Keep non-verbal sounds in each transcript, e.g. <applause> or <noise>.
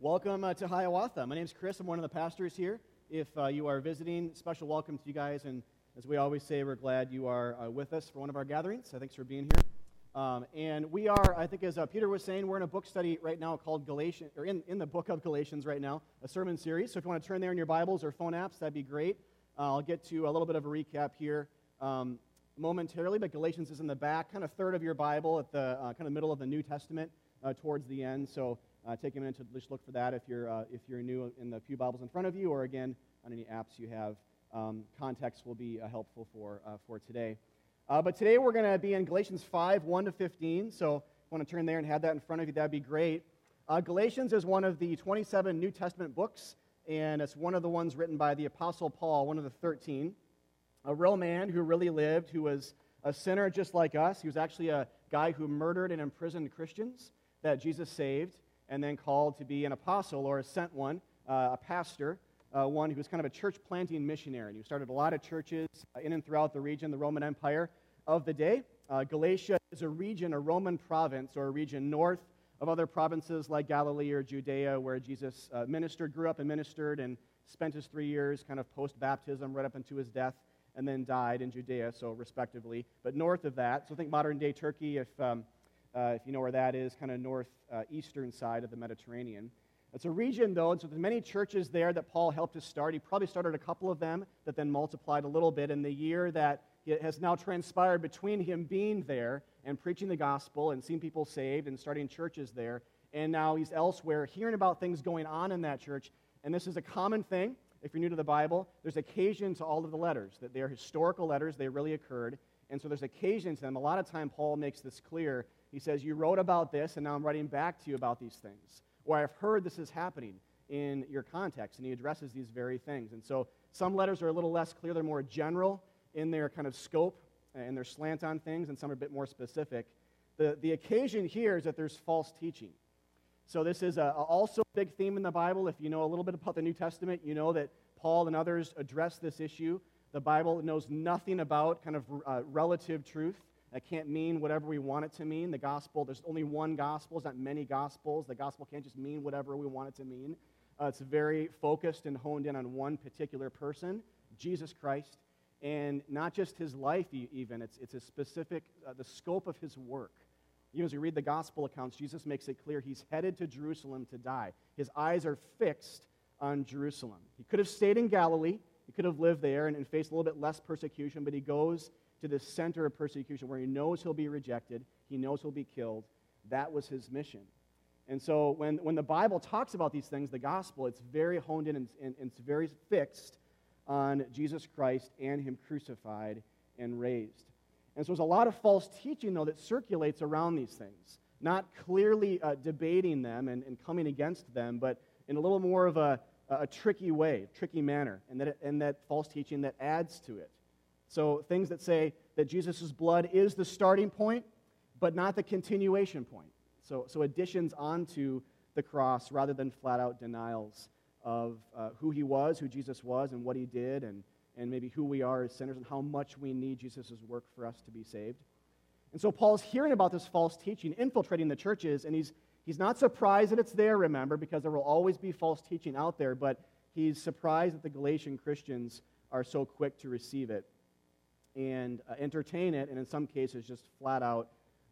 Welcome uh, to Hiawatha. My name is Chris. I'm one of the pastors here. If uh, you are visiting, special welcome to you guys. And as we always say, we're glad you are uh, with us for one of our gatherings. So thanks for being here. Um, and we are, I think, as uh, Peter was saying, we're in a book study right now called Galatians, or in, in the book of Galatians right now, a sermon series. So if you want to turn there in your Bibles or phone apps, that'd be great. Uh, I'll get to a little bit of a recap here um, momentarily, but Galatians is in the back, kind of third of your Bible at the uh, kind of middle of the New Testament towards the end. So uh, take a minute to just look for that if you're, uh, if you're new in the Pew Bibles in front of you, or again, on any apps you have. Um, context will be uh, helpful for, uh, for today. Uh, but today we're going to be in Galatians 5 1 to 15. So if you want to turn there and have that in front of you, that'd be great. Uh, Galatians is one of the 27 New Testament books, and it's one of the ones written by the Apostle Paul, one of the 13. A real man who really lived, who was a sinner just like us. He was actually a guy who murdered and imprisoned Christians that Jesus saved and then called to be an apostle or a sent one, uh, a pastor, uh, one who was kind of a church planting missionary. And he started a lot of churches uh, in and throughout the region, the Roman Empire of the day. Uh, Galatia is a region, a Roman province, or a region north of other provinces like Galilee or Judea, where Jesus uh, ministered, grew up and ministered, and spent his three years kind of post baptism right up into his death, and then died in Judea, so respectively. But north of that, so think modern day Turkey, if. Um, uh, if you know where that is, kind of northeastern uh, side of the Mediterranean. It's a region, though, and so there's many churches there that Paul helped to start. He probably started a couple of them that then multiplied a little bit. In the year that has now transpired between him being there and preaching the gospel and seeing people saved and starting churches there, and now he's elsewhere hearing about things going on in that church. And this is a common thing. If you're new to the Bible, there's occasion to all of the letters, that they're historical letters, they really occurred. And so there's occasion to them. A lot of time, Paul makes this clear he says, You wrote about this, and now I'm writing back to you about these things. Or I've heard this is happening in your context. And he addresses these very things. And so some letters are a little less clear, they're more general in their kind of scope and their slant on things, and some are a bit more specific. The, the occasion here is that there's false teaching. So, this is a, also a big theme in the Bible. If you know a little bit about the New Testament, you know that Paul and others address this issue. The Bible knows nothing about kind of uh, relative truth. That can't mean whatever we want it to mean. The gospel, there's only one gospel, it's not many gospels. The gospel can't just mean whatever we want it to mean. Uh, it's very focused and honed in on one particular person, Jesus Christ, and not just his life, even. It's, it's a specific, uh, the scope of his work. Even as we read the gospel accounts, Jesus makes it clear he's headed to Jerusalem to die. His eyes are fixed on Jerusalem. He could have stayed in Galilee, he could have lived there and, and faced a little bit less persecution, but he goes to the center of persecution where he knows he'll be rejected, he knows he'll be killed. That was his mission. And so when, when the Bible talks about these things, the gospel, it's very honed in and, and, and it's very fixed on Jesus Christ and him crucified and raised. And so there's a lot of false teaching, though, that circulates around these things. Not clearly uh, debating them and, and coming against them, but in a little more of a, a tricky way, tricky manner, and that, and that false teaching that adds to it. So things that say that Jesus' blood is the starting point, but not the continuation point. So, so additions onto the cross rather than flat out denials of uh, who he was, who Jesus was, and what he did, and, and maybe who we are as sinners and how much we need Jesus' work for us to be saved. And so Paul's hearing about this false teaching infiltrating the churches, and he's, he's not surprised that it's there, remember, because there will always be false teaching out there, but he's surprised that the Galatian Christians are so quick to receive it and uh, entertain it, and in some cases, just flat out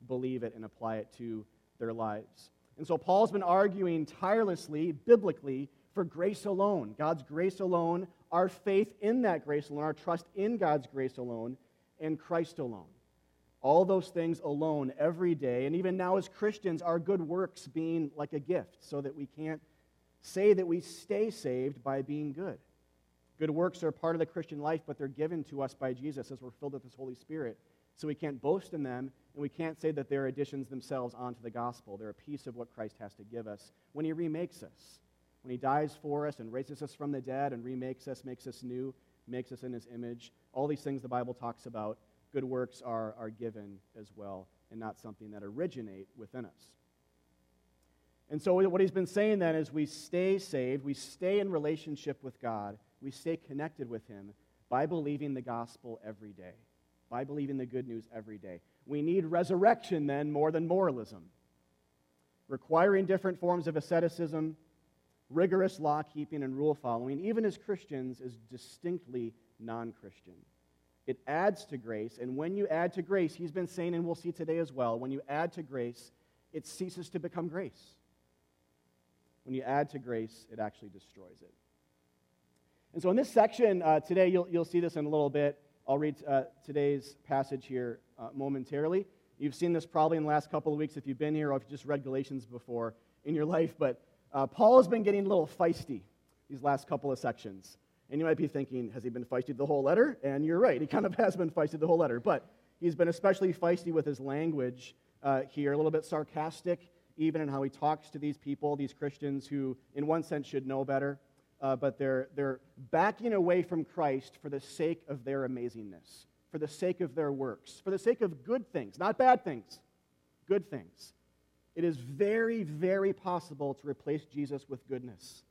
believe it and apply it to their lives. And so Paul's been arguing tirelessly, biblically, for grace alone, God's grace alone, our faith in that grace alone, our trust in God's grace alone, and Christ alone. All those things alone every day, and even now as Christians, our good works being like a gift, so that we can't say that we stay saved by being good. Good works are part of the Christian life, but they're given to us by Jesus as we're filled with His Holy Spirit. So we can't boast in them, and we can't say that they're additions themselves onto the gospel. They're a piece of what Christ has to give us when He remakes us. When He dies for us and raises us from the dead and remakes us, makes us new, makes us in His image. All these things the Bible talks about, good works are, are given as well, and not something that originate within us. And so, what he's been saying then is we stay saved, we stay in relationship with God we stay connected with Him by believing the gospel every day, by believing the good news every day. We need resurrection then more than moralism, requiring different forms of asceticism, rigorous law keeping and rule following, even as Christians, is distinctly non Christian. It adds to grace, and when you add to grace, he's been saying, and we'll see today as well, when you add to grace, it ceases to become grace. When you add to grace, it actually destroys it. And so in this section uh, today, you'll, you'll see this in a little bit. I'll read uh, today's passage here uh, momentarily. You've seen this probably in the last couple of weeks if you've been here or if you've just read Galatians before in your <laughs> life, but uh, Paul has been getting a little feisty these last couple of sections. And you might be thinking, has he been feisty the whole letter? And you're right, he kind of <laughs> has been feisty the whole letter. But he's been especially feisty with his language uh, here, a little bit sarcastic, even in how he talks to these people, these Christians who, in one sense, should know better. Uh, but they're, they're backing away from Christ for the sake of their amazingness, for the sake of their works, for the sake of good things, not bad things, good things. It is very, very possible to replace Jesus with goodness.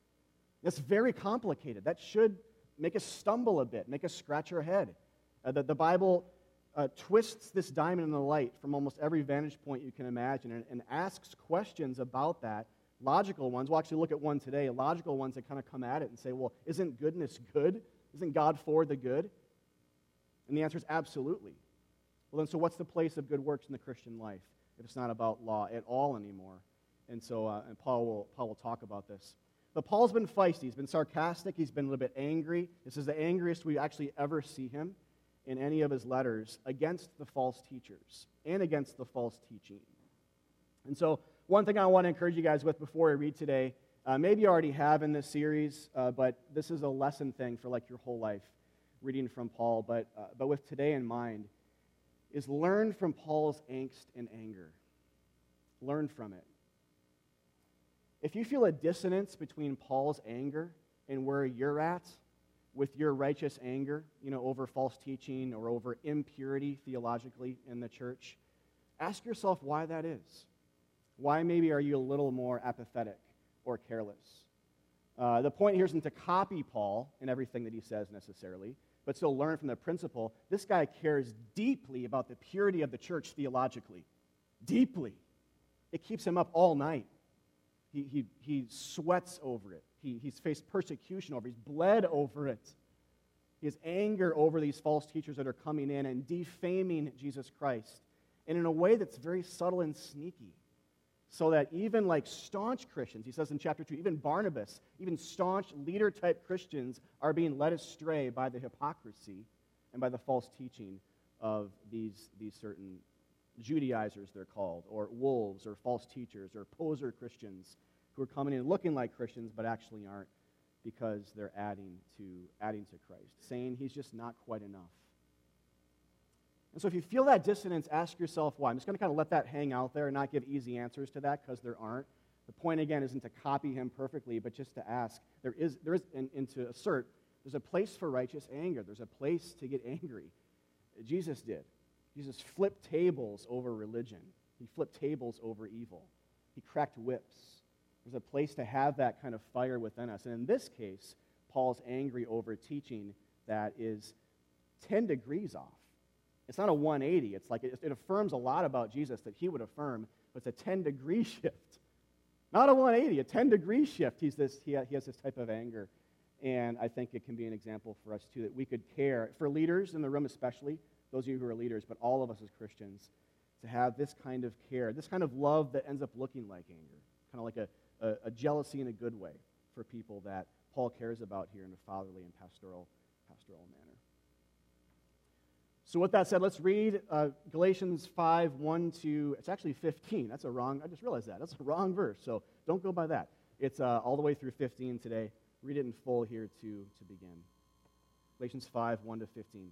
That's very complicated. That should make us stumble a bit, make us scratch our head. Uh, the, the Bible uh, twists this diamond in the light from almost every vantage point you can imagine and, and asks questions about that. Logical ones. We'll actually look at one today. Logical ones that kind of come at it and say, well, isn't goodness good? Isn't God for the good? And the answer is absolutely. Well, then, so what's the place of good works in the Christian life if it's not about law at all anymore? And so, uh, and Paul will, Paul will talk about this. But Paul's been feisty. He's been sarcastic. He's been a little bit angry. This is the angriest we actually ever see him in any of his letters against the false teachers and against the false teaching. And so, one thing I want to encourage you guys with before I read today, uh, maybe you already have in this series, uh, but this is a lesson thing for like your whole life, reading from Paul. But, uh, but with today in mind, is learn from Paul's angst and anger. Learn from it. If you feel a dissonance between Paul's anger and where you're at with your righteous anger, you know, over false teaching or over impurity theologically in the church, ask yourself why that is. Why maybe are you a little more apathetic or careless? Uh, the point here isn't to copy Paul in everything that he says necessarily, but still learn from the principle. This guy cares deeply about the purity of the church theologically. Deeply. It keeps him up all night. He, he, he sweats over it. He, he's faced persecution over it. He's bled over it. He has anger over these false teachers that are coming in and defaming Jesus Christ. And in a way that's very subtle and sneaky. So that even like staunch Christians, he says in chapter 2, even Barnabas, even staunch leader type Christians are being led astray by the hypocrisy and by the false teaching of these, these certain Judaizers, they're called, or wolves, or false teachers, or poser Christians who are coming in looking like Christians but actually aren't because they're adding to, adding to Christ, saying he's just not quite enough. And so if you feel that dissonance, ask yourself why. I'm just going to kind of let that hang out there and not give easy answers to that because there aren't. The point, again, isn't to copy him perfectly, but just to ask. There is, there is and, and to assert, there's a place for righteous anger. There's a place to get angry. Jesus did. Jesus flipped tables over religion. He flipped tables over evil. He cracked whips. There's a place to have that kind of fire within us. And in this case, Paul's angry over teaching that is 10 degrees off. It's not a 180. It's like it, it affirms a lot about Jesus that he would affirm, but it's a 10 degree <laughs> shift. Not a 180, a 10 degree shift. He's this, he, he has this type of anger. And I think it can be an example for us, too, that we could care, for leaders in the room especially, those of you who are leaders, but all of us as Christians, to have this kind of care, this kind of love that ends up looking like anger, kind of like a, a, a jealousy in a good way for people that Paul cares about here in a fatherly and pastoral, pastoral manner. So, with that said, let's read uh, Galatians 5 1 to, it's actually 15. That's a wrong, I just realized that. That's a wrong verse, so don't go by that. It's uh, all the way through 15 today. Read it in full here to, to begin. Galatians 5 1 to 15.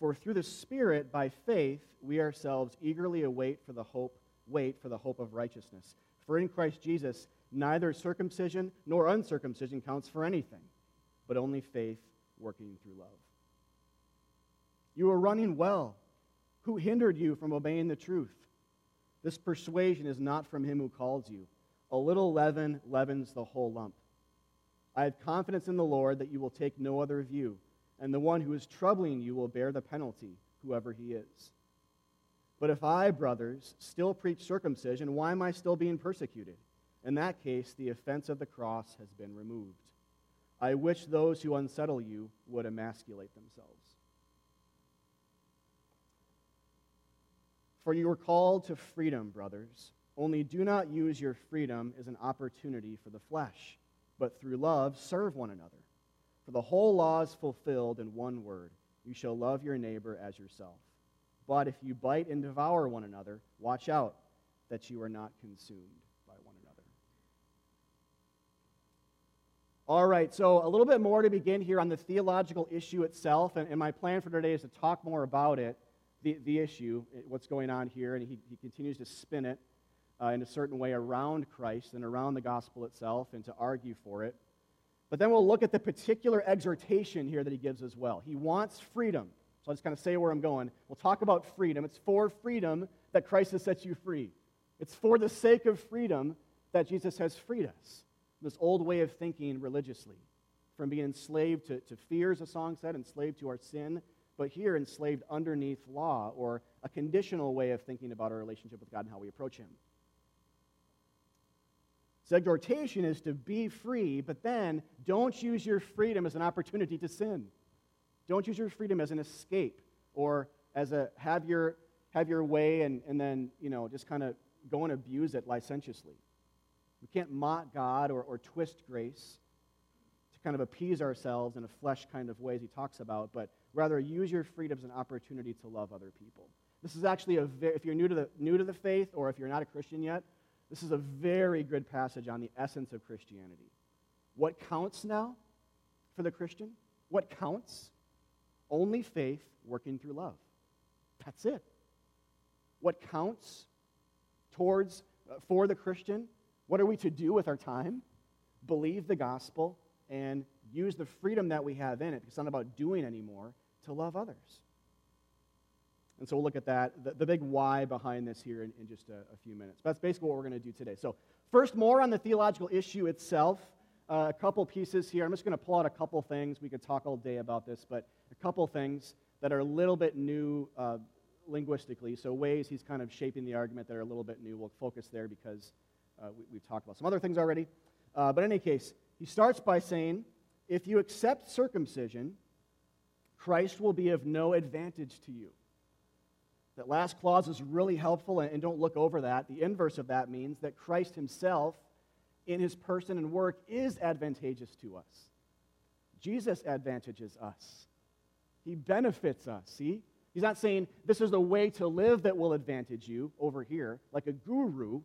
For through the Spirit, by faith, we ourselves eagerly await for the hope wait for the hope of righteousness. For in Christ Jesus, Neither circumcision nor uncircumcision counts for anything, but only faith working through love. You are running well. Who hindered you from obeying the truth? This persuasion is not from him who calls you. A little leaven leavens the whole lump. I have confidence in the Lord that you will take no other view, and the one who is troubling you will bear the penalty, whoever he is. But if I, brothers, still preach circumcision, why am I still being persecuted? In that case, the offense of the cross has been removed. I wish those who unsettle you would emasculate themselves. For you are called to freedom, brothers. Only do not use your freedom as an opportunity for the flesh, but through love serve one another. For the whole law is fulfilled in one word you shall love your neighbor as yourself. But if you bite and devour one another, watch out that you are not consumed by one another. All right, so a little bit more to begin here on the theological issue itself. And, and my plan for today is to talk more about it the, the issue, what's going on here, and he, he continues to spin it uh, in a certain way around Christ and around the gospel itself and to argue for it. But then we'll look at the particular exhortation here that he gives as well. He wants freedom. So I'll just kind of say where I'm going. We'll talk about freedom. It's for freedom that Christ has set you free. It's for the sake of freedom that Jesus has freed us. This old way of thinking religiously, from being enslaved to, to fear, as the song said, enslaved to our sin, but here enslaved underneath law or a conditional way of thinking about our relationship with God and how we approach Him. Exhortation is to be free, but then don't use your freedom as an opportunity to sin. Don't use your freedom as an escape or as a have your, have your way and, and then, you know, just kind of go and abuse it licentiously. We can't mock God or, or twist grace to kind of appease ourselves in a flesh kind of way, as he talks about, but Rather, use your freedom as an opportunity to love other people. This is actually a very, if you're new to, the, new to the faith or if you're not a Christian yet, this is a very good passage on the essence of Christianity. What counts now for the Christian? What counts? Only faith working through love. That's it. What counts towards uh, for the Christian? What are we to do with our time? Believe the gospel and use the freedom that we have in it, it's not about doing anymore, to love others. And so we'll look at that, the, the big why behind this here in, in just a, a, few minutes. But that's basically what we're going to do today. So, first, more on the theological issue itself. Uh, a couple pieces here. I'm just going to pull out a couple things. We could talk all day about this, but a couple things that are a little bit new uh, linguistically. So, ways he's kind of shaping the argument that are a little bit new. We'll focus there because uh, we, have talked about some other things already. Uh, but in any case, he starts by saying, if you accept circumcision, Christ will be of no advantage to you. That last clause is really helpful, and don't look over that. The inverse of that means that Christ himself, in his person and work, is advantageous to us. Jesus advantages us, he benefits us. See? He's not saying this is the way to live that will advantage you over here, like a guru.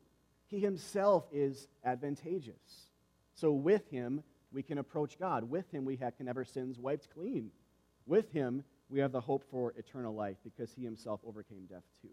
He himself is advantageous. So with him, we can approach God. With him, we have, can have our sins wiped clean. With him, we have the hope for eternal life because he himself overcame death too.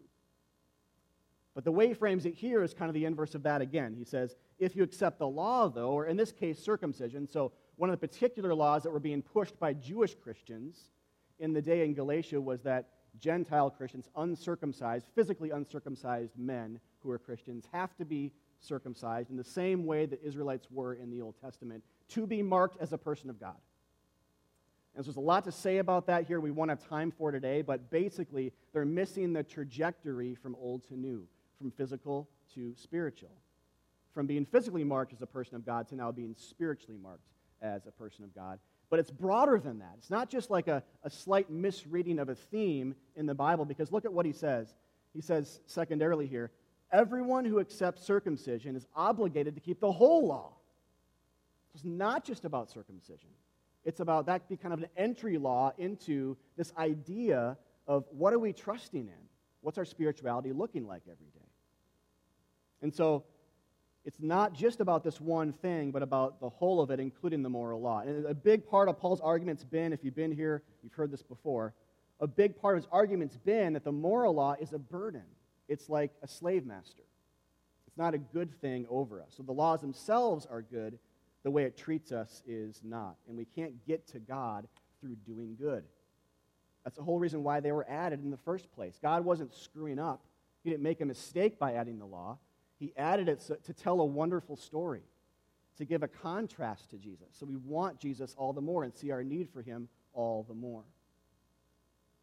But the way he frames it here is kind of the inverse of that again. He says, if you accept the law, though, or in this case, circumcision, so one of the particular laws that were being pushed by Jewish Christians in the day in Galatia was that Gentile Christians, uncircumcised, physically uncircumcised men who are Christians, have to be circumcised in the same way that Israelites were in the Old Testament to be marked as a person of God. And so there's a lot to say about that here. We won't have time for today, but basically, they're missing the trajectory from old to new, from physical to spiritual, from being physically marked as a person of God to now being spiritually marked as a person of God. But it's broader than that. It's not just like a, a slight misreading of a theme in the Bible, because look at what he says. He says, secondarily here, everyone who accepts circumcision is obligated to keep the whole law. It's not just about circumcision. It's about that be kind of an entry law into this idea of what are we trusting in? What's our spirituality looking like every day? And so it's not just about this one thing, but about the whole of it, including the moral law. And a big part of Paul's argument's been, if you've been here, you've heard this before, a big part of his argument's been that the moral law is a burden. It's like a slave master. It's not a good thing over us. So the laws themselves are good. The way it treats us is not. And we can't get to God through doing good. That's the whole reason why they were added in the first place. God wasn't screwing up, He didn't make a mistake by adding the law. He added it so, to tell a wonderful story, to give a contrast to Jesus. So we want Jesus all the more and see our need for Him all the more.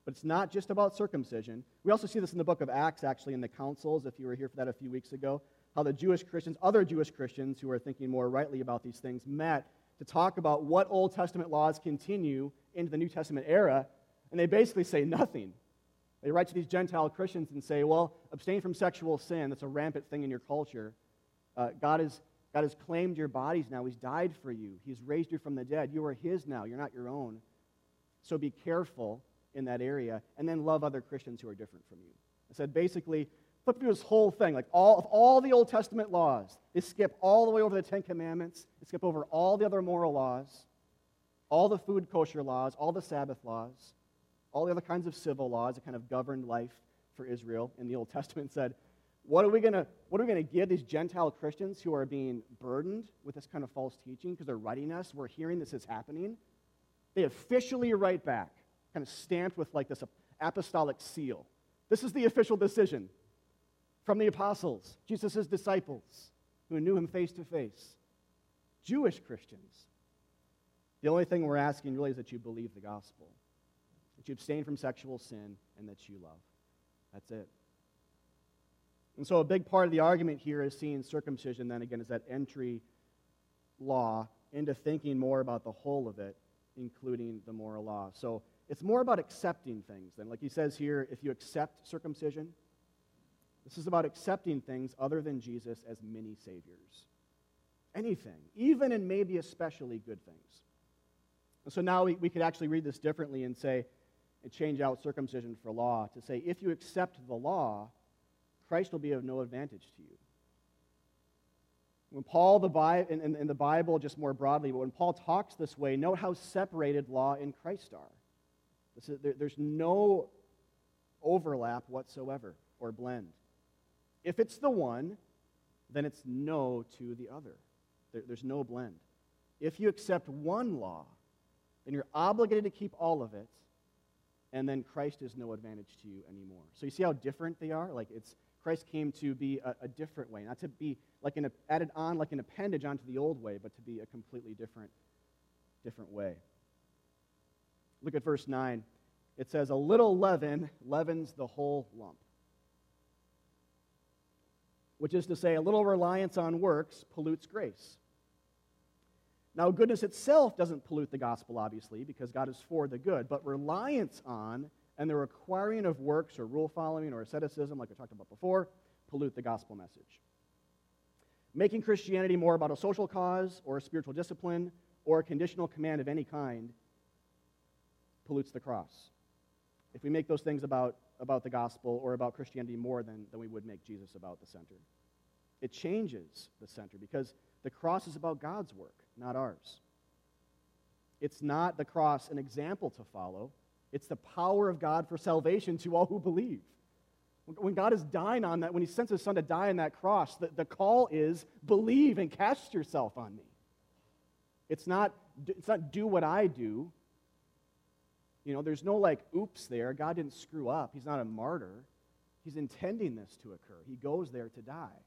But it's not just about circumcision. We also see this in the book of Acts, actually, in the councils, if you were here for that a few weeks ago, how the Jewish Christians, other Jewish Christians who are thinking more rightly about these things, met to talk about what Old Testament laws continue into the New Testament era, and they basically say nothing. They write to these Gentile Christians and say, well, abstain from sexual sin. That's a rampant thing in your culture. Uh, God, is, God has claimed your bodies now. He's died for you, He's raised you from the dead. You are His now, you're not your own. So be careful in that area, and then love other Christians who are different from you. I said basically, flip through this whole thing, like all of all the Old Testament laws. They skip all the way over the Ten Commandments, they skip over all the other moral laws, all the food kosher laws, all the Sabbath laws, all the other kinds of civil laws that kind of governed life for Israel in the Old <laughs> Testament said, what are we to what are we to give these Gentile Christians who are being burdened with this kind of false teaching because they're writing us, we're hearing this is happening? They officially write back kind of stamped with like this apostolic seal. This is the official decision from the apostles, Jesus' disciples, who knew him face to face. Jewish Christians. The only thing we're asking really is that you believe the gospel, that you abstain from sexual sin, and that you love. That's it. And so, a big part of the argument here is seeing circumcision, then again, is that entry law into thinking more about the whole of it, including the moral law. So, it's more about accepting things than, like he says here, if you accept circumcision, this is about accepting things other than Jesus as mini saviors. Anything, even and maybe especially good things. And so now we, we could actually read this differently and say, and change out circumcision for law to say, if you accept the law, Christ will be of no advantage to you. When Paul, the Bible, in, in, the Bible just more broadly, but when Paul talks this way, note how separated law and Christ are. Is, there, there's no overlap whatsoever or blend. If it's the one, then it's no to the other. There, there's no blend. If you accept one law, then you're obligated to keep all of it, and then Christ is no advantage to you anymore. So you see how different they are? Like it's Christ came to be a, a different way, not to be like an added on like an appendage onto the old way, but to be a completely different, different way. Look at verse 9. It says, A little leaven leavens the whole lump. Which is to say, a little reliance on works pollutes grace. Now, goodness itself doesn't pollute the gospel, obviously, because God is for the good, but reliance on and the requiring of works or rule following or asceticism, like I talked about before, pollute the gospel message. Making Christianity more about a social cause or a spiritual discipline or a conditional command of any kind pollutes the cross. If we make those things about, about the gospel or about Christianity more than, than we would make Jesus about the center, it changes the center because the cross is about God's work, not ours. It's not the cross an example to follow, it's the power of God for salvation to all who believe. When God is dying on that, when He sends His Son to die on that cross, the, the call is believe and cast yourself on me. It's not, it's not do what I do, you know, there's no like, oops there. God didn't screw up. He's not a martyr. He's intending this to occur. He goes there to die.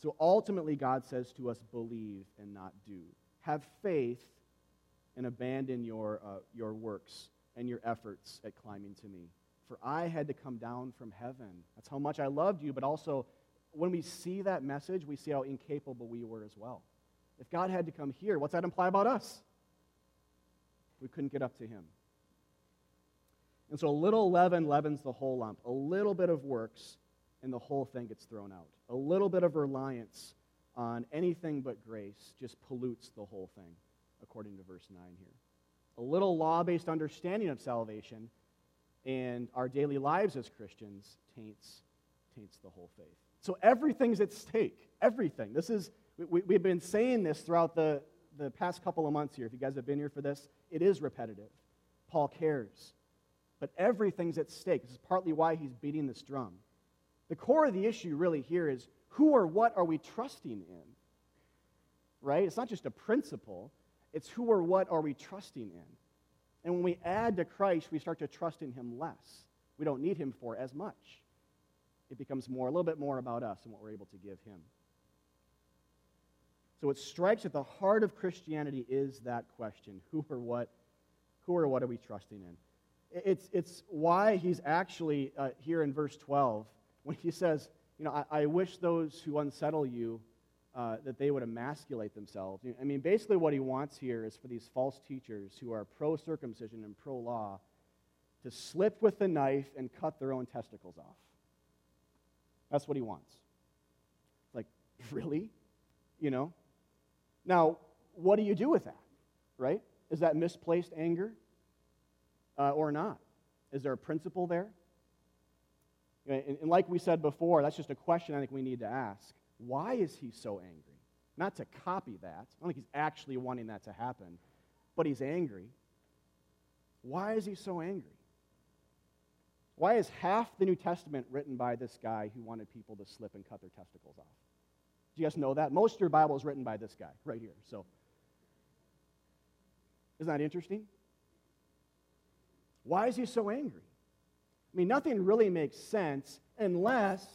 So ultimately, God says to us, believe and not do. Have faith and abandon your, uh, your works and your efforts at climbing to me. For I had to come down from heaven. That's how much I loved you, but also when we see that message, we see how incapable we were as well. If God had to come here, what's that imply about us? We couldn't get up to him. And so a little leaven leavens the whole lump. A little bit of works, and the whole thing gets thrown out. A little bit of reliance on anything but grace just pollutes the whole thing, according to verse 9 here. A little law based understanding of salvation and our daily lives as Christians taints, taints the whole faith. So everything's at stake. Everything. This is, we, we've been saying this throughout the, the past couple of months here, if you guys have been here for this, it is repetitive. Paul cares. But everything's at stake. This is partly why he's beating this drum. The core of the issue really here is who or what are we trusting in? Right? It's not just a principle, it's who or what are we trusting in. And when we add to Christ, we start to trust in him less. We don't need him for as much. It becomes more, a little bit more about us and what we're able to give him. So it strikes at the heart of Christianity is that question who or what, who or what are we trusting in? It's, it's why he's actually uh, here in verse 12 when he says, You know, I, I wish those who unsettle you uh, that they would emasculate themselves. I mean, basically, what he wants here is for these false teachers who are pro circumcision and pro law to slip with the knife and cut their own testicles off. That's what he wants. Like, <laughs> really? You know? Now, what do you do with that? Right? Is that misplaced anger uh, or not? Is there a principle there? And, and like we said before, that's just a question I think we need to ask. Why is he so angry? Not to copy that. I don't think he's actually wanting that to happen, but he's angry. Why is he so angry? Why is half the New Testament written by this guy who wanted people to slip and cut their testicles off? Do you guys know that? Most of your Bible is written by this guy right here. So, isn't that interesting? Why is he so angry? I mean, nothing really makes sense unless,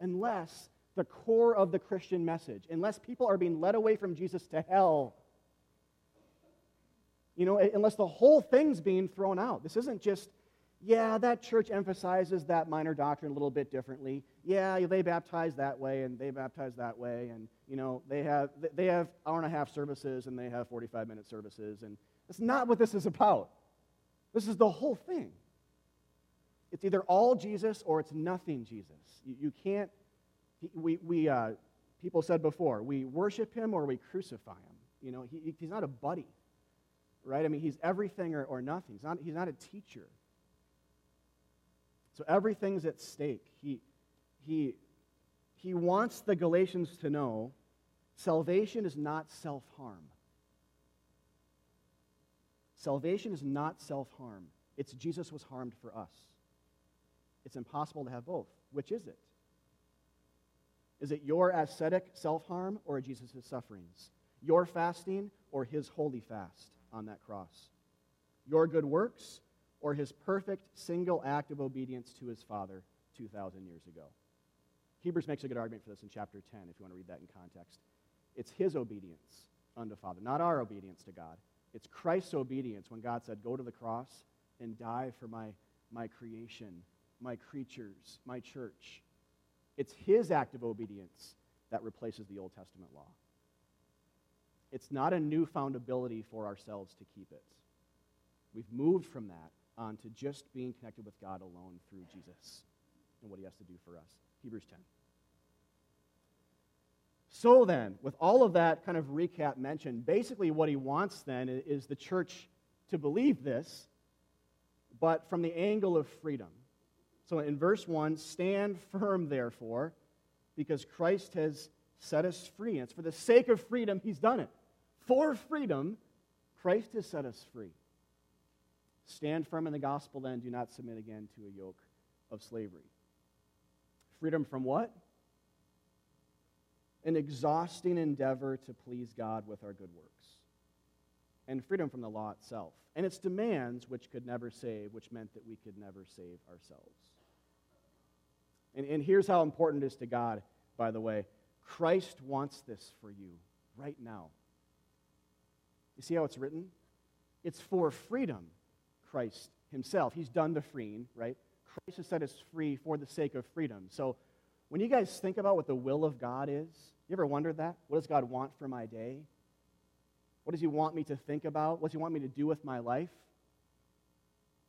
unless the core of the Christian message, unless people are being led away from Jesus to hell. You know, unless the whole thing's being thrown out. This isn't just yeah, that church emphasizes that minor doctrine a little bit differently. Yeah, they baptize that way and they baptize that way, and you know they have they have hour and a half services and they have 45 minute services, and that's not what this is about. This is the whole thing. It's either all Jesus or it's nothing Jesus. You, you can't. We we uh, people said before we worship him or we crucify him. You know he, he's not a buddy, right? I mean he's everything or, or nothing. He's not he's not a teacher. So everything's at stake. He, he, he wants the Galatians to know salvation is not self harm. Salvation is not self harm. It's Jesus was harmed for us. It's impossible to have both. Which is it? Is it your ascetic self harm or Jesus' sufferings? Your fasting or his holy fast on that cross? Your good works or his perfect single act of obedience to his Father 2,000 years ago. Hebrews makes a good argument for this in chapter 10, if you want to read that in context. It's his obedience unto Father, not our obedience to God. It's Christ's obedience when God said, Go to the cross and die for my, my creation, my creatures, my church. It's his act of obedience that replaces the Old Testament law. It's not a newfound ability for ourselves to keep it. We've moved from that on to just being connected with God alone through Jesus and what he has to do for us. Hebrews 10. So then, with all of that kind of recap mentioned, basically what he wants then is the church to believe this, but from the angle of freedom. So in verse 1, stand firm, therefore, because Christ has set us free. And it's for the sake of freedom he's done it. For freedom, Christ has set us free. Stand firm in the gospel, then. Do not submit again to a yoke of slavery. Freedom from what? An exhausting endeavor to please God with our good works. And freedom from the law itself and its demands, which could never save, which meant that we could never save ourselves. And, and here's how important it is to God, by the way Christ wants this for you right now. You see how it's written? It's for freedom Christ himself. He's done the freeing, right? Christ has set us free for the sake of freedom. So when you guys think about what the will of God is, you ever wondered that? What does God want for my day? What does he want me to think about? What does he want me to do with my life?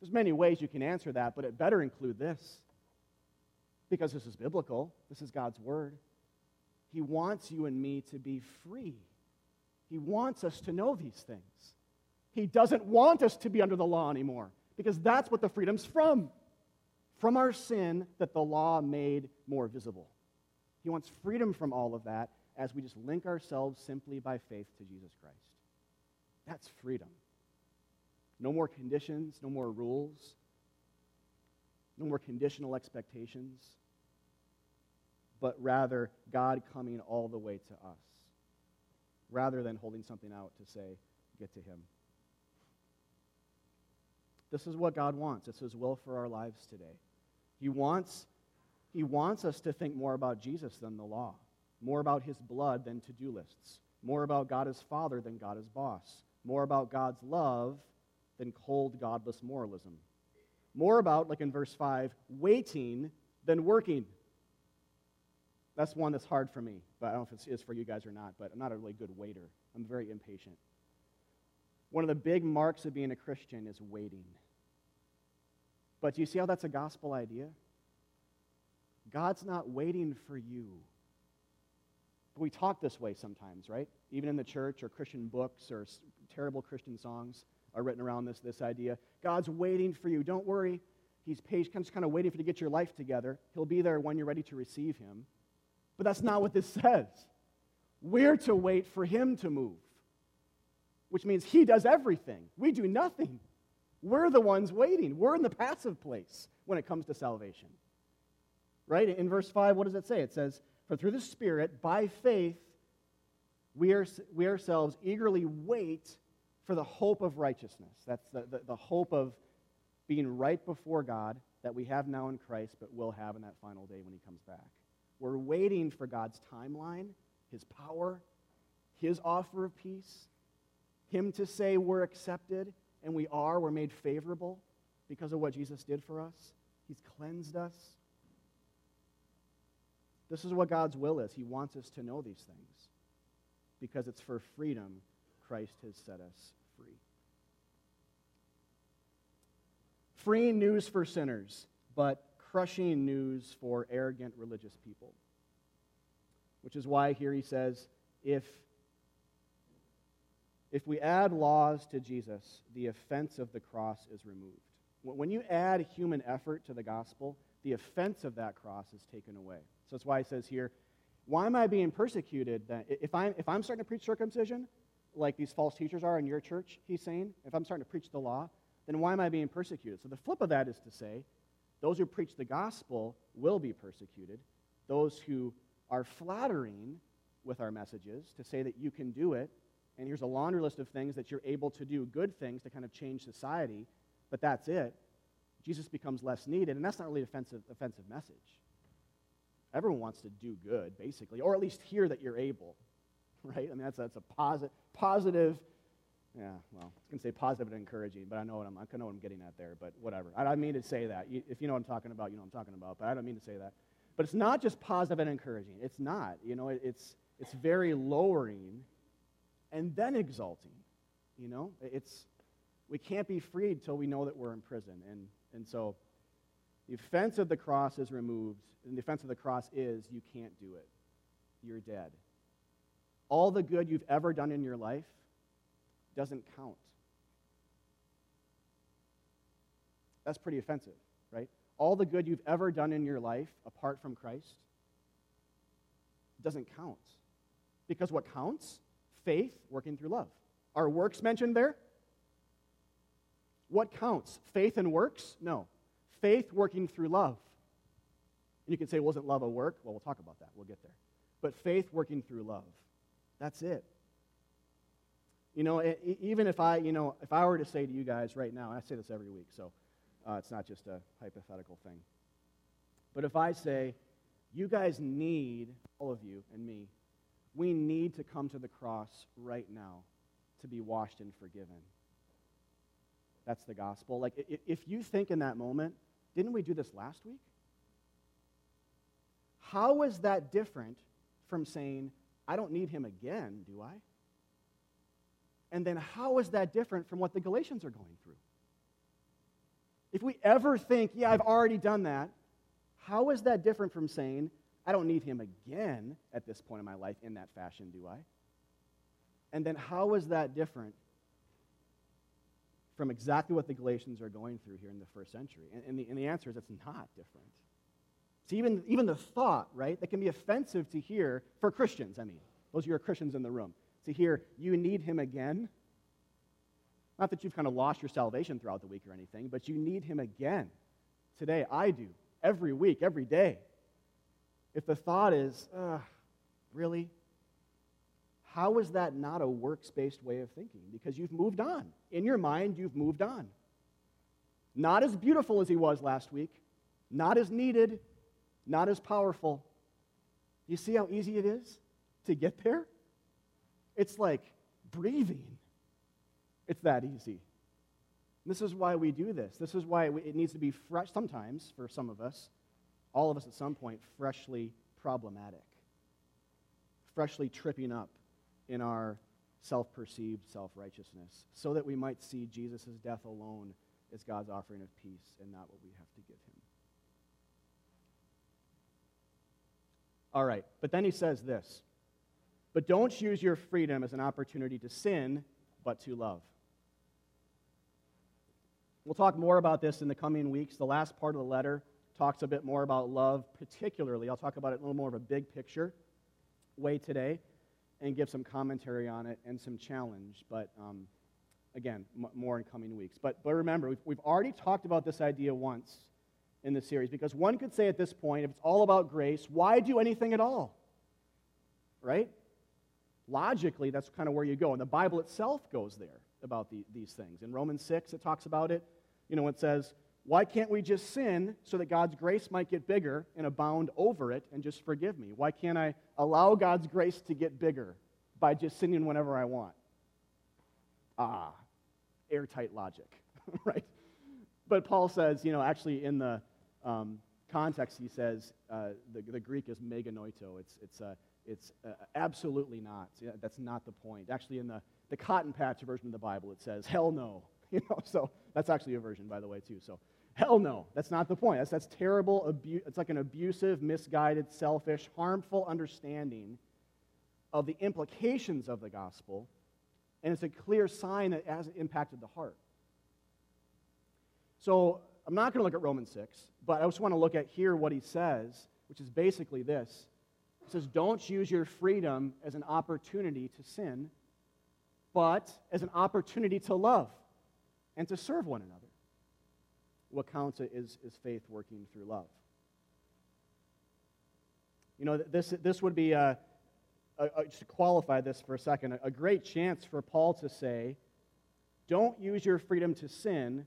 There's many ways you can answer that, but it better include this. Because this is biblical. This is God's word. He wants you and me to be free. He wants us to know these things. He doesn't want us to be under the law anymore because that's what the freedom's from. From our sin that the law made more visible. He wants freedom from all of that as we just link ourselves simply by faith to Jesus Christ. That's freedom. No more conditions, no more rules, no more conditional expectations. but rather God coming all the way to us, rather than holding something out to say, get to Him. This is what God wants. It's His will for our lives today. He wants, he wants us to think more about Jesus than the law, more about His blood than to do lists, more about God as Father than God as boss, more about God's love than cold, godless moralism, more about, like in verse 5, waiting than working. That's one that's hard for me, but I don't know if it is for you guys or not, but I'm not a really good waiter. I'm very impatient. One of the big marks of being a Christian is waiting. But you see how that's a gospel idea? God's not waiting for you. We talk this way sometimes, right? Even in the church or Christian books or terrible Christian songs are written around this, this idea. God's waiting for you. Don't worry. He's patient, just kind of waiting for you to get your life together. He'll be there when you're ready to receive him. But that's not what this <laughs> says. We're to wait for him to move, which means he does everything. We do nothing. We're the ones waiting. We're in the passive place when it comes to salvation. Right? In verse 5, what does it say? It says, For through the Spirit, by faith, we, are, we ourselves eagerly wait for the hope of righteousness. That's the, the, the hope of being right before God that we have now in Christ, but will have in that final day when he comes back. We're waiting for God's timeline, his power, his offer of peace, him to say we're accepted, and we are, we're made favorable because of what Jesus did for us. He's cleansed us. This is what God's will is. He wants us to know these things because it's for freedom Christ has set us free. Freeing news for sinners, but crushing news for arrogant religious people. Which is why here he says, if, if we add laws to Jesus, the offense of the cross is removed. When you add human effort to the gospel, the offense of that cross is taken away. So that's why he says here, why am I being persecuted then? If I'm, if I'm starting to preach circumcision, like these false teachers are in your church, he's saying, if I'm starting to preach the law, then why am I being persecuted? So the flip of that is to say, those who preach the gospel will be persecuted. Those who are flattering with our messages to say that you can do it, and here's a laundry list of things that you're able to do, good things to kind of change society, but that's it. Jesus becomes less needed, and that's not really an offensive, offensive message. Everyone wants to do good, basically, or at least hear that you're able, <laughs> right? I mean, that's, that's a posit- positive yeah, well, I to say positive and encouraging, but I know what I'm, I know what I'm getting at there, but whatever. I don't mean to say that. If you know what I'm talking about, you know what I'm talking about, but I don't mean to say that. But it's not just positive and encouraging. It's not. You know, it's, it's very lowering and then exalting. You know, it's, we can't be freed till we know that we're in prison. And, and so the offense of the cross is removed, and the offense of the cross is you can't do it. You're dead. All the good you've ever done in your life doesn't count. That's pretty offensive, right? All the good you've ever done in your life apart from Christ doesn't count. Because what counts? Faith working through love. Are works mentioned there? What counts? Faith and works? No. Faith working through love. And you can say, wasn't love a work? Well, we'll talk about that. We'll get there. But faith working through love. That's it. You know, even if I, you know, if I were to say to you guys right now, I say this every week, so uh, it's not just a hypothetical thing. But if I say, you guys need, all of you and me, we need to come to the cross right now to be washed and forgiven. That's the gospel. Like, if you think in that moment, didn't we do this last week? How is that different from saying, I don't need him again, do I? And then how is that different from what the Galatians are going through? If we ever think, yeah, I've already done that, how is that different from saying, I don't need him again at this point in my life in that fashion, do I? And then how is that different from exactly what the Galatians are going through here in the first century? And, and, the, and the answer is it's not different. See, even, even the thought, right, that can be offensive to hear for Christians, I mean, those of you are Christians in the room to hear, you need him again. Not that you've kind of lost your salvation throughout the week or anything, but you need him again. Today, I do. Every week, every day. If the thought is, really? How is that not a works based way of thinking? Because you've moved on. In your mind, you've moved on. Not as beautiful as he was last week, not as needed, not as powerful. You see how easy it is to get there? It's like breathing. It's that easy. This is why we do this. This is why it needs to be fresh, sometimes, for some of us, all of us at some point, freshly problematic, freshly tripping up in our self perceived self righteousness, so that we might see Jesus' death alone as God's offering of peace and not what we have to give him. All right, but then he says this But don't use your freedom as an opportunity to sin, but to love. We'll talk more about this in the coming weeks. The last part of the letter talks a bit more about love, particularly. I'll talk about it a little more of a big picture way today and give some commentary on it and some challenge. But um, again, m- more in coming weeks. But, but remember, we've, we've already talked about this idea once in the series because one could say at this point, if it's all about grace, why do anything at all? Right? Logically, that's kind of where you go. And the Bible itself goes there about the, these things. In Romans 6, it talks about it. You know, it says, Why can't we just sin so that God's grace might get bigger and abound over it and just forgive me? Why can't I allow God's grace to get bigger by just sinning whenever I want? Ah, airtight logic, <laughs> right? But Paul says, you know, actually in the um, context, he says uh, the, the Greek is me genoito. It's, it's, uh, it's uh, absolutely not. That's not the point. Actually, in the, the cotton patch version of the Bible, it says, hell no. <laughs> You know, so that's actually a version, by the way, too. So hell no. That's not the point. That's, that's terrible. Abu- it's like an abusive, misguided, selfish, harmful understanding of the implications of the gospel and it's a clear sign that it hasn't impacted the heart. So I'm not going to look at Romans 6, but I just want to look at here what he says, which is basically this. He says, Don't use your freedom as an opportunity to sin, but as an opportunity to love and to serve one another. What counts is, is faith working through love. You know, this, this would be a, uh, just to qualify this for a second, a, a great chance for Paul to say, don't use your freedom to sin,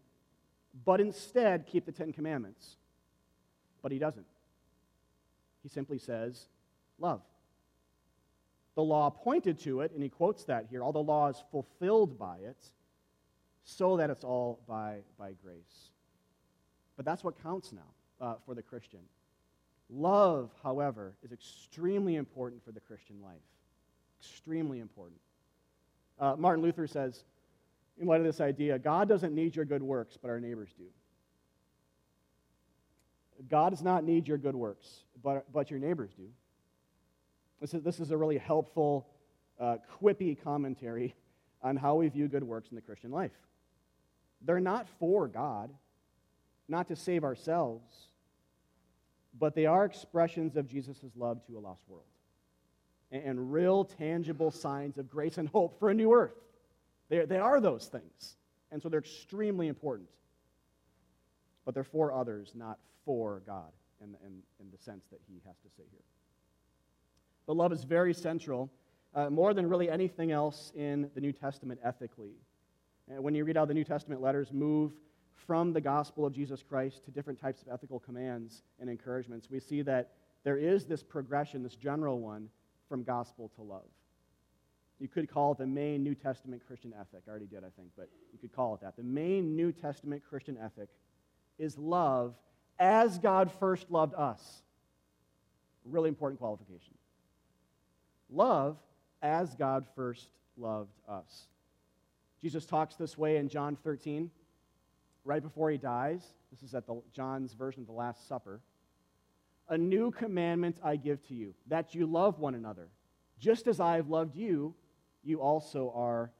but instead keep the Ten Commandments. But he doesn't. He simply says, love. The law pointed to it, and he quotes that here. All the law is fulfilled by it, so that it's all by, by grace. But that's what counts now uh, for the Christian. Love, however, is extremely important for the Christian life. Extremely important. Uh, Martin Luther says, in light of this idea, God doesn't need your good works, but our neighbors do. God does not need your good works, but, but your neighbors do. This is, this is a really helpful, uh, quippy commentary <laughs> on how we view good works in the Christian life. They're not for God, not to save ourselves, but they are expressions of Jesus' love to a lost world and, and real, tangible signs of grace and hope for a new earth. They, they are those things. And so they're extremely important. But they're for others, not for God in, in, in the sense that he has to say here. But love is very central, uh, more than really anything else in the New Testament ethically. And when you read how the New Testament letters move from the gospel of Jesus Christ to different types of ethical commands and encouragements, we see that there is this progression, this general one, from gospel to love. You could call it the main New Testament Christian ethic. I already did, I think, but you could call it that. The main New Testament Christian ethic is love as God first loved us. Really important qualification. Love as God first loved us. Jesus talks this way in John 13 right before he dies. This is at the, John's version of the Last Supper. A new commandment I give to you, that you love one another. Just as I have loved you, you also are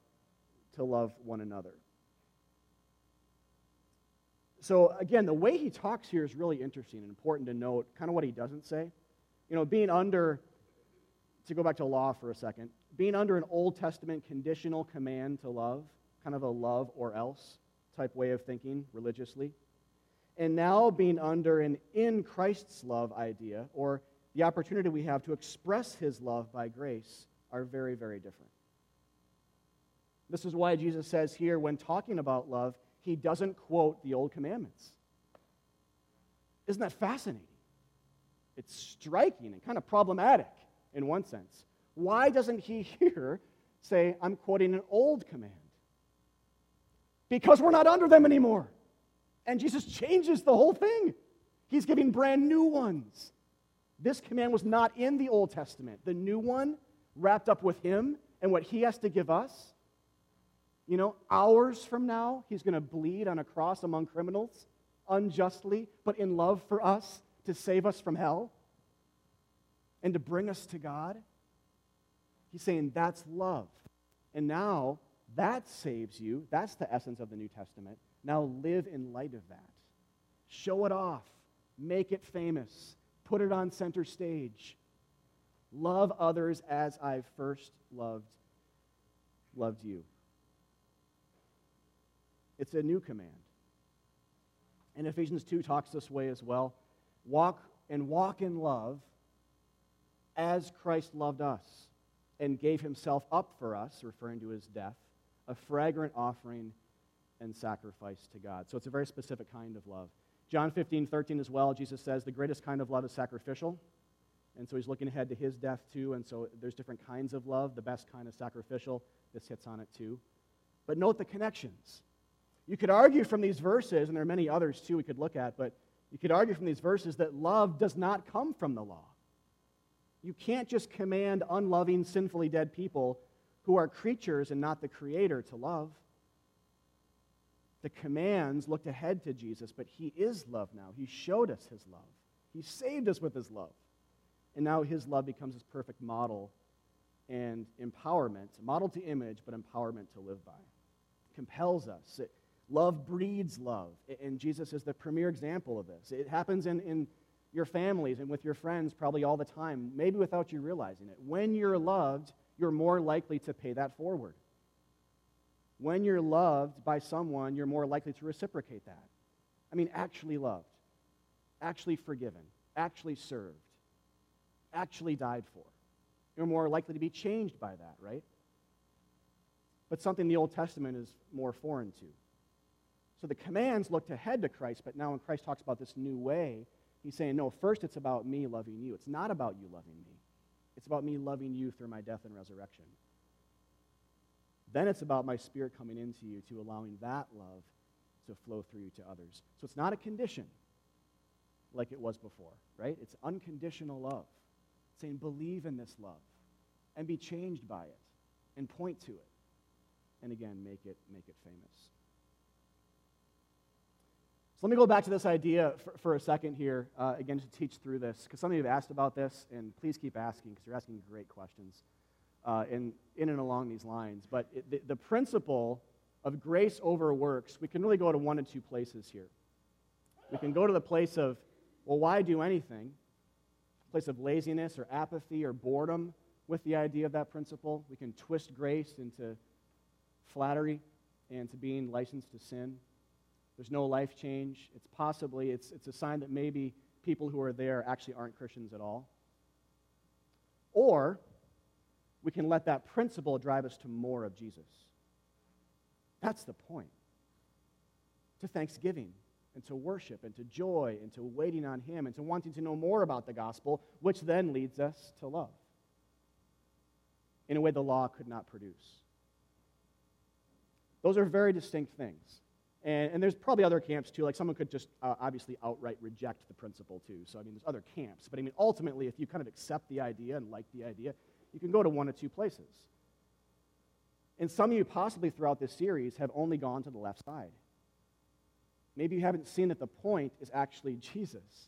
to love one another. So, again, the way he talks here is really interesting and important to note, kind of what he doesn't say. You know, being under, to go back to law for a second, being under an Old Testament conditional command to love, kind of a love or else type way of thinking religiously, and now being under an in Christ's love idea, or the opportunity we have to express his love by grace are very, very different. This is why Jesus says here, when talking about love, he doesn't quote the old commandments. Isn't that fascinating? It's striking and kind of problematic in one sense. Why doesn't he <laughs> here say, I'm quoting an old command? Because we're not under them anymore. And Jesus changes the whole thing. He's giving brand new ones. This command was not in the Old Testament. The new one, wrapped up with him and what he has to give us, you know, hours from now, he's going to bleed on a cross among criminals unjustly, but in love for us to save us from hell and to bring us to God. He's saying that's love. And now that saves you. That's the essence of the New Testament. Now live in light of that. Show it off. Make it famous. Put it on center stage. Love others as I first loved loved you. It's a new command. And Ephesians 2 talks this way as well. Walk and walk in love as Christ loved us and gave himself up for us, referring to his death, a fragrant offering and sacrifice to God. So it's a very specific kind of love. John 15, 13 as well, Jesus says the greatest kind of love is sacrificial. And so he's looking ahead to his death too. And so there's different kinds of love. The best kind is sacrificial. This hits on it too. But note the connections. You could argue from these verses, and there are many others too we could look at, but you could argue from these verses that love does not come from the law. You can't just command unloving, sinfully dead people who are creatures and not the creator to love. The commands looked ahead to Jesus, but he is love now. He showed us his love. He saved us with his love. And now his love becomes his perfect model and empowerment, model to image, but empowerment to live by. It compels us. It, Love breeds love. And Jesus is the premier example of this. It happens in, in your families and with your friends probably all the time, maybe without you realizing it. When you're loved, you're more likely to pay that forward. When you're loved by someone, you're more likely to reciprocate that. I mean, actually loved, actually forgiven, actually served, actually died for. You're more likely to be changed by that, right? But something the Old Testament is more foreign to. So the commands looked ahead to Christ, but now when Christ talks about this new way, he's saying, no, first it's about me loving you. It's not about you loving me. It's about me loving you through my death and resurrection. Then it's about my spirit coming into you to allowing that love to flow through you to others. So it's not a condition like it was before, right? It's unconditional love. It's saying believe in this love and be changed by it and point to it. And again, make it make it famous. So let me go back to this idea for, for a second here, uh, again, to teach through this, because some of you have asked about this, and please keep asking, because you're asking great questions uh, in, in and along these lines. But it, the, the principle of grace over works, we can really go to one of two places here. We can go to the place of, well, why do anything? place of laziness or apathy or boredom with the idea of that principle. We can twist grace into flattery and to being licensed to sin. There's no life change. It's possibly, it's, it's a sign that maybe people who are there actually aren't Christians at all. Or we can let that principle drive us to more of Jesus. That's the point. To thanksgiving and to worship and to joy and to waiting on Him and to wanting to know more about the gospel, which then leads us to love in a way the law could not produce. Those are very distinct things. And, and, there's probably other camps too. Like someone could just uh, obviously outright reject the principle too. So, I mean, there's other camps. But I mean, ultimately, if you kind of accept the idea and like the idea, you can go to one of two places. And some of you, possibly throughout this series, have only gone to the left side. Maybe you haven't seen that the point is actually Jesus.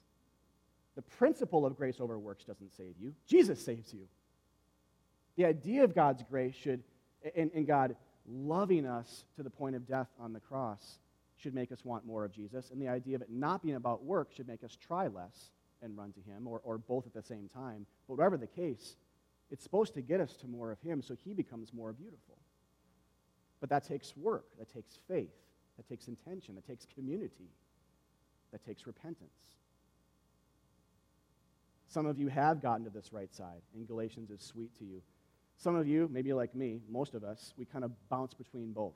The principle of grace over works doesn't save you, Jesus saves you. The idea of God's grace should, and, and God loving us to the point of death on the cross, should make us want more of Jesus, and the idea of it not being about work should make us try less and run to Him, or, or both at the same time. But whatever the case, it's supposed to get us to more of Him so He becomes more beautiful. But that takes work, that takes faith, that takes intention, that takes community, that takes repentance. Some of you have gotten to this right side, and Galatians is sweet to you. Some of you, maybe like me, most of us, we kind of bounce between both.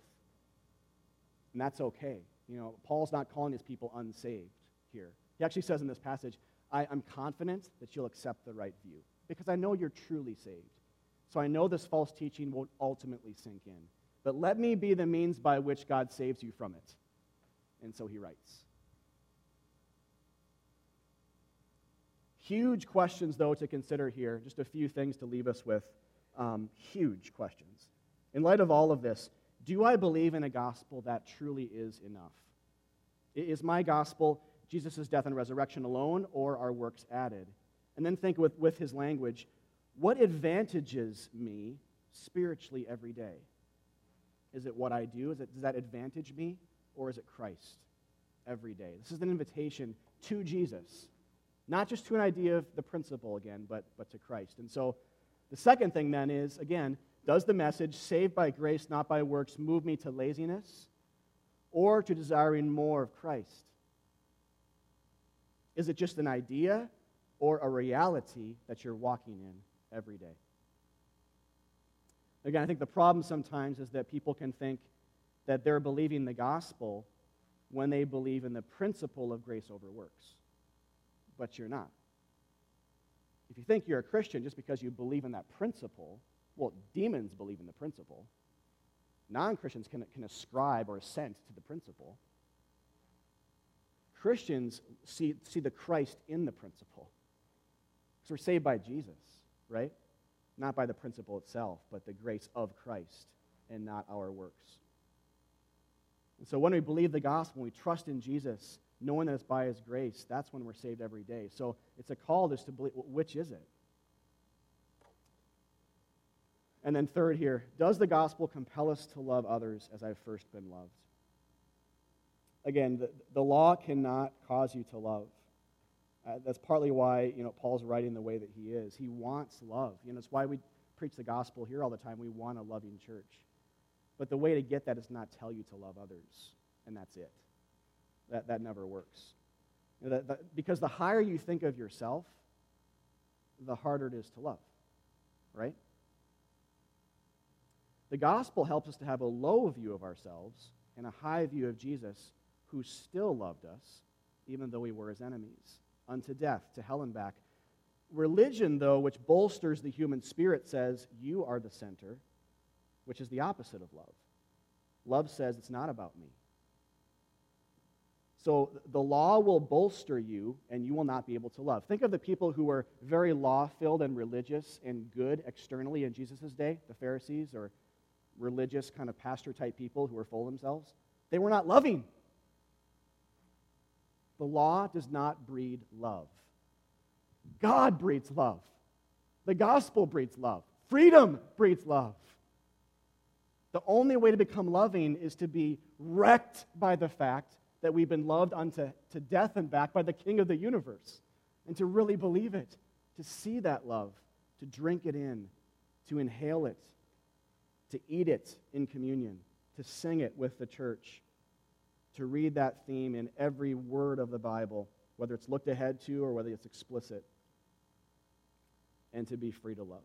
And that's okay. You know, Paul's not calling his people unsaved here. He actually says in this passage, I, am confident that you'll accept the right view because I know you're truly saved. So I know this false teaching won't ultimately sink in. But let me be the means by which God saves you from it. And so he writes. Huge questions, though, to consider here. Just a few things to leave us with. Um, huge questions. In light of all of this, do I believe in a gospel that truly is enough? Is my gospel Jesus' death and resurrection alone, or are works added? And then think with, with his language what advantages me spiritually every day? Is it what I do? Is it, does that advantage me, or is it Christ every day? This is an invitation to Jesus, not just to an idea of the principle again, but, but to Christ. And so the second thing then is, again, does the message, saved by grace, not by works, move me to laziness or to desiring more of Christ? Is it just an idea or a reality that you're walking in every day? Again, I think the problem sometimes is that people can think that they're believing the gospel when they believe in the principle of grace over works. But you're not. If you think you're a Christian just because you believe in that principle, well, demons believe in the principle. Non Christians can, can ascribe or assent to the principle. Christians see, see the Christ in the principle. Because we're saved by Jesus, right? Not by the principle itself, but the grace of Christ and not our works. And so when we believe the gospel, when we trust in Jesus, knowing that it's by his grace, that's when we're saved every day. So it's a call just to believe which is it? And then, third, here, does the gospel compel us to love others as I've first been loved? Again, the, the law cannot cause you to love. Uh, that's partly why you know Paul's writing the way that he is. He wants love. You know, it's why we preach the gospel here all the time. We want a loving church. But the way to get that is not tell you to love others, and that's it. That, that never works. You know, that, that, because the higher you think of yourself, the harder it is to love, right? The gospel helps us to have a low view of ourselves and a high view of Jesus, who still loved us, even though we were his enemies, unto death, to hell and back. Religion, though, which bolsters the human spirit, says, You are the center, which is the opposite of love. Love says, It's not about me. So the law will bolster you, and you will not be able to love. Think of the people who were very law filled and religious and good externally in Jesus' day, the Pharisees or religious kind of pastor type people who were full of themselves. They were not loving. The law does not breed love. God breeds love. The gospel breeds love. Freedom breeds love. The only way to become loving is to be wrecked by the fact that we've been loved unto to death and back by the King of the universe, and to really believe it, to see that love, to drink it in, to inhale it, to eat it in communion, to sing it with the church, to read that theme in every word of the Bible, whether it's looked ahead to or whether it's explicit, and to be free to love.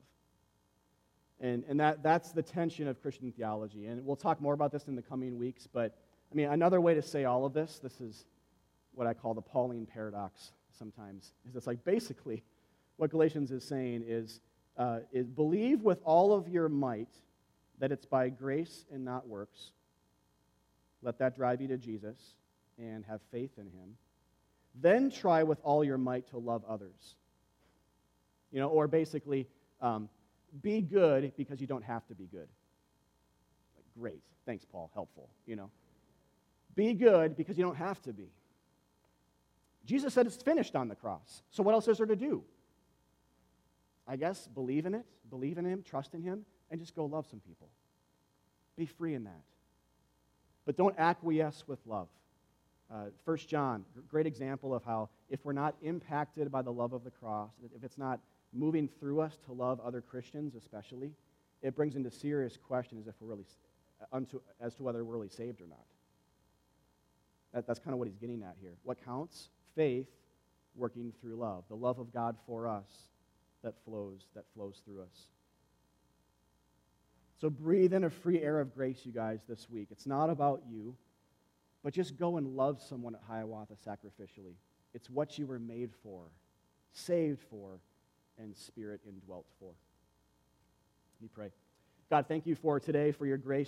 And, and that, that's the tension of Christian theology. And we'll talk more about this in the coming weeks, but I mean, another way to say all of this, this is what I call the Pauline paradox sometimes, is it's like basically what Galatians is saying is, uh, is believe with all of your might that it's by grace and not works. Let that drive you to Jesus and have faith in him. Then try with all your might to love others. You know, or basically, um, be good because you don't have to be good. Like, great. Thanks, Paul. Helpful. You know, be good because you don't have to be. Jesus said it's finished on the cross. So what else is there to do? I guess believe in it, believe in him, trust in him, and just go love some people. Be free in that. But don't acquiesce with love. Uh, 1 John, great example of how if we're not impacted by the love of the cross, if it's not moving through us to love other Christians especially, it brings into serious questions if we're really, unto, as to whether we're really saved or not. That, that's kind of what he's getting at here. What counts? Faith, working through love, the love of God for us that flows, that flows through us. So breathe in a free air of grace, you guys, this week. It's not about you, but just go and love someone at Hiawatha sacrificially. It's what you were made for, saved for, and spirit indwelt for. Let me pray. God, thank you for today, for your grace.